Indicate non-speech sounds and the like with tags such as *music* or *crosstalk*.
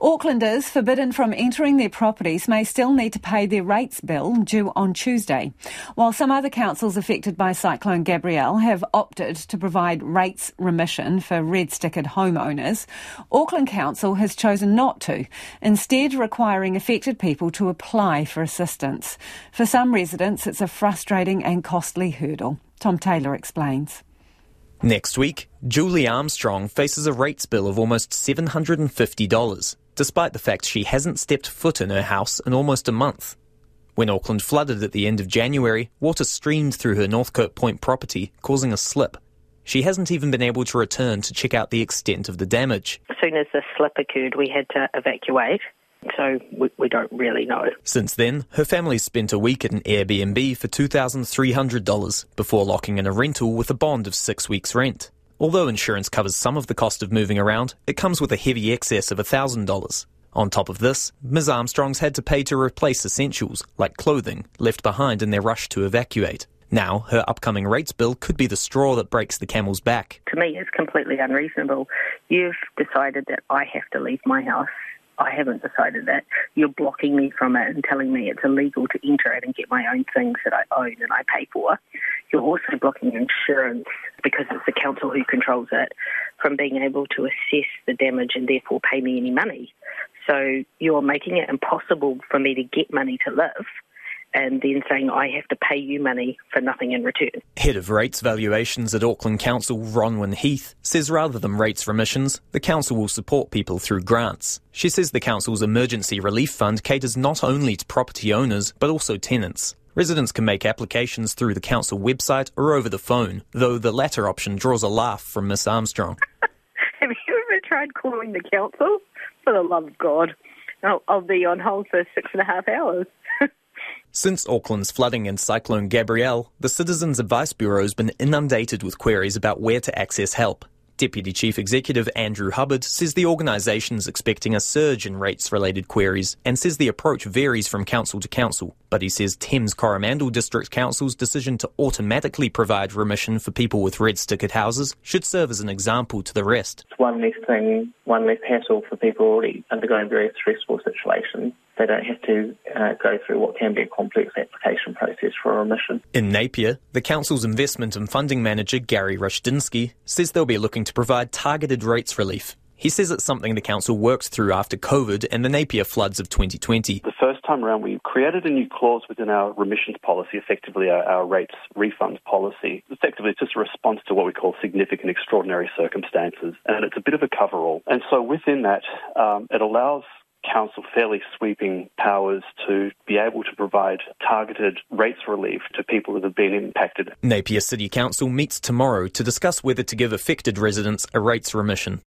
Aucklanders forbidden from entering their properties may still need to pay their rates bill due on Tuesday. While some other councils affected by Cyclone Gabrielle have opted to provide rates remission for red stickered homeowners, Auckland Council has chosen not to, instead requiring affected people to apply for assistance. For some residents, it's a frustrating and costly hurdle. Tom Taylor explains. Next week, Julie Armstrong faces a rates bill of almost $750, despite the fact she hasn't stepped foot in her house in almost a month. When Auckland flooded at the end of January, water streamed through her Northcote Point property, causing a slip. She hasn't even been able to return to check out the extent of the damage. As soon as the slip occurred, we had to evacuate so we, we don't really know. Since then, her family spent a week at an Airbnb for $2,300 before locking in a rental with a bond of six weeks' rent. Although insurance covers some of the cost of moving around, it comes with a heavy excess of $1,000. On top of this, Ms. Armstrong's had to pay to replace essentials, like clothing, left behind in their rush to evacuate. Now, her upcoming rates bill could be the straw that breaks the camel's back. To me, it's completely unreasonable. You've decided that I have to leave my house I haven't decided that. You're blocking me from it and telling me it's illegal to enter it and get my own things that I own and I pay for. You're also blocking insurance because it's the council who controls it from being able to assess the damage and therefore pay me any money. So you're making it impossible for me to get money to live and then saying I have to pay you money for nothing in return. Head of Rates Valuations at Auckland Council, Ronwyn Heath, says rather than rates remissions, the council will support people through grants. She says the council's emergency relief fund caters not only to property owners but also tenants. Residents can make applications through the council website or over the phone, though the latter option draws a laugh from Miss Armstrong. *laughs* have you ever tried calling the council? For the love of God. I'll, I'll be on hold for six and a half hours. *laughs* Since Auckland's flooding and Cyclone Gabrielle, the Citizens Advice Bureau has been inundated with queries about where to access help. Deputy Chief Executive Andrew Hubbard says the organisation is expecting a surge in rates related queries and says the approach varies from council to council. But he says Thames Coromandel District Council's decision to automatically provide remission for people with red stickered houses should serve as an example to the rest. It's one less thing, one less hassle for people already undergoing very stressful situations they don't have to uh, go through what can be a complex application process for a remission. In Napier, the council's investment and funding manager Gary Rushdinsky says they'll be looking to provide targeted rates relief. He says it's something the council worked through after COVID and the Napier floods of 2020. The first time around, we created a new clause within our remissions policy, effectively our, our rates refund policy. Effectively, it's just a response to what we call significant extraordinary circumstances, and it's a bit of a coverall. And so within that, um, it allows council fairly sweeping powers to be able to provide targeted rates relief to people that have been impacted. Napier City Council meets tomorrow to discuss whether to give affected residents a rates remission.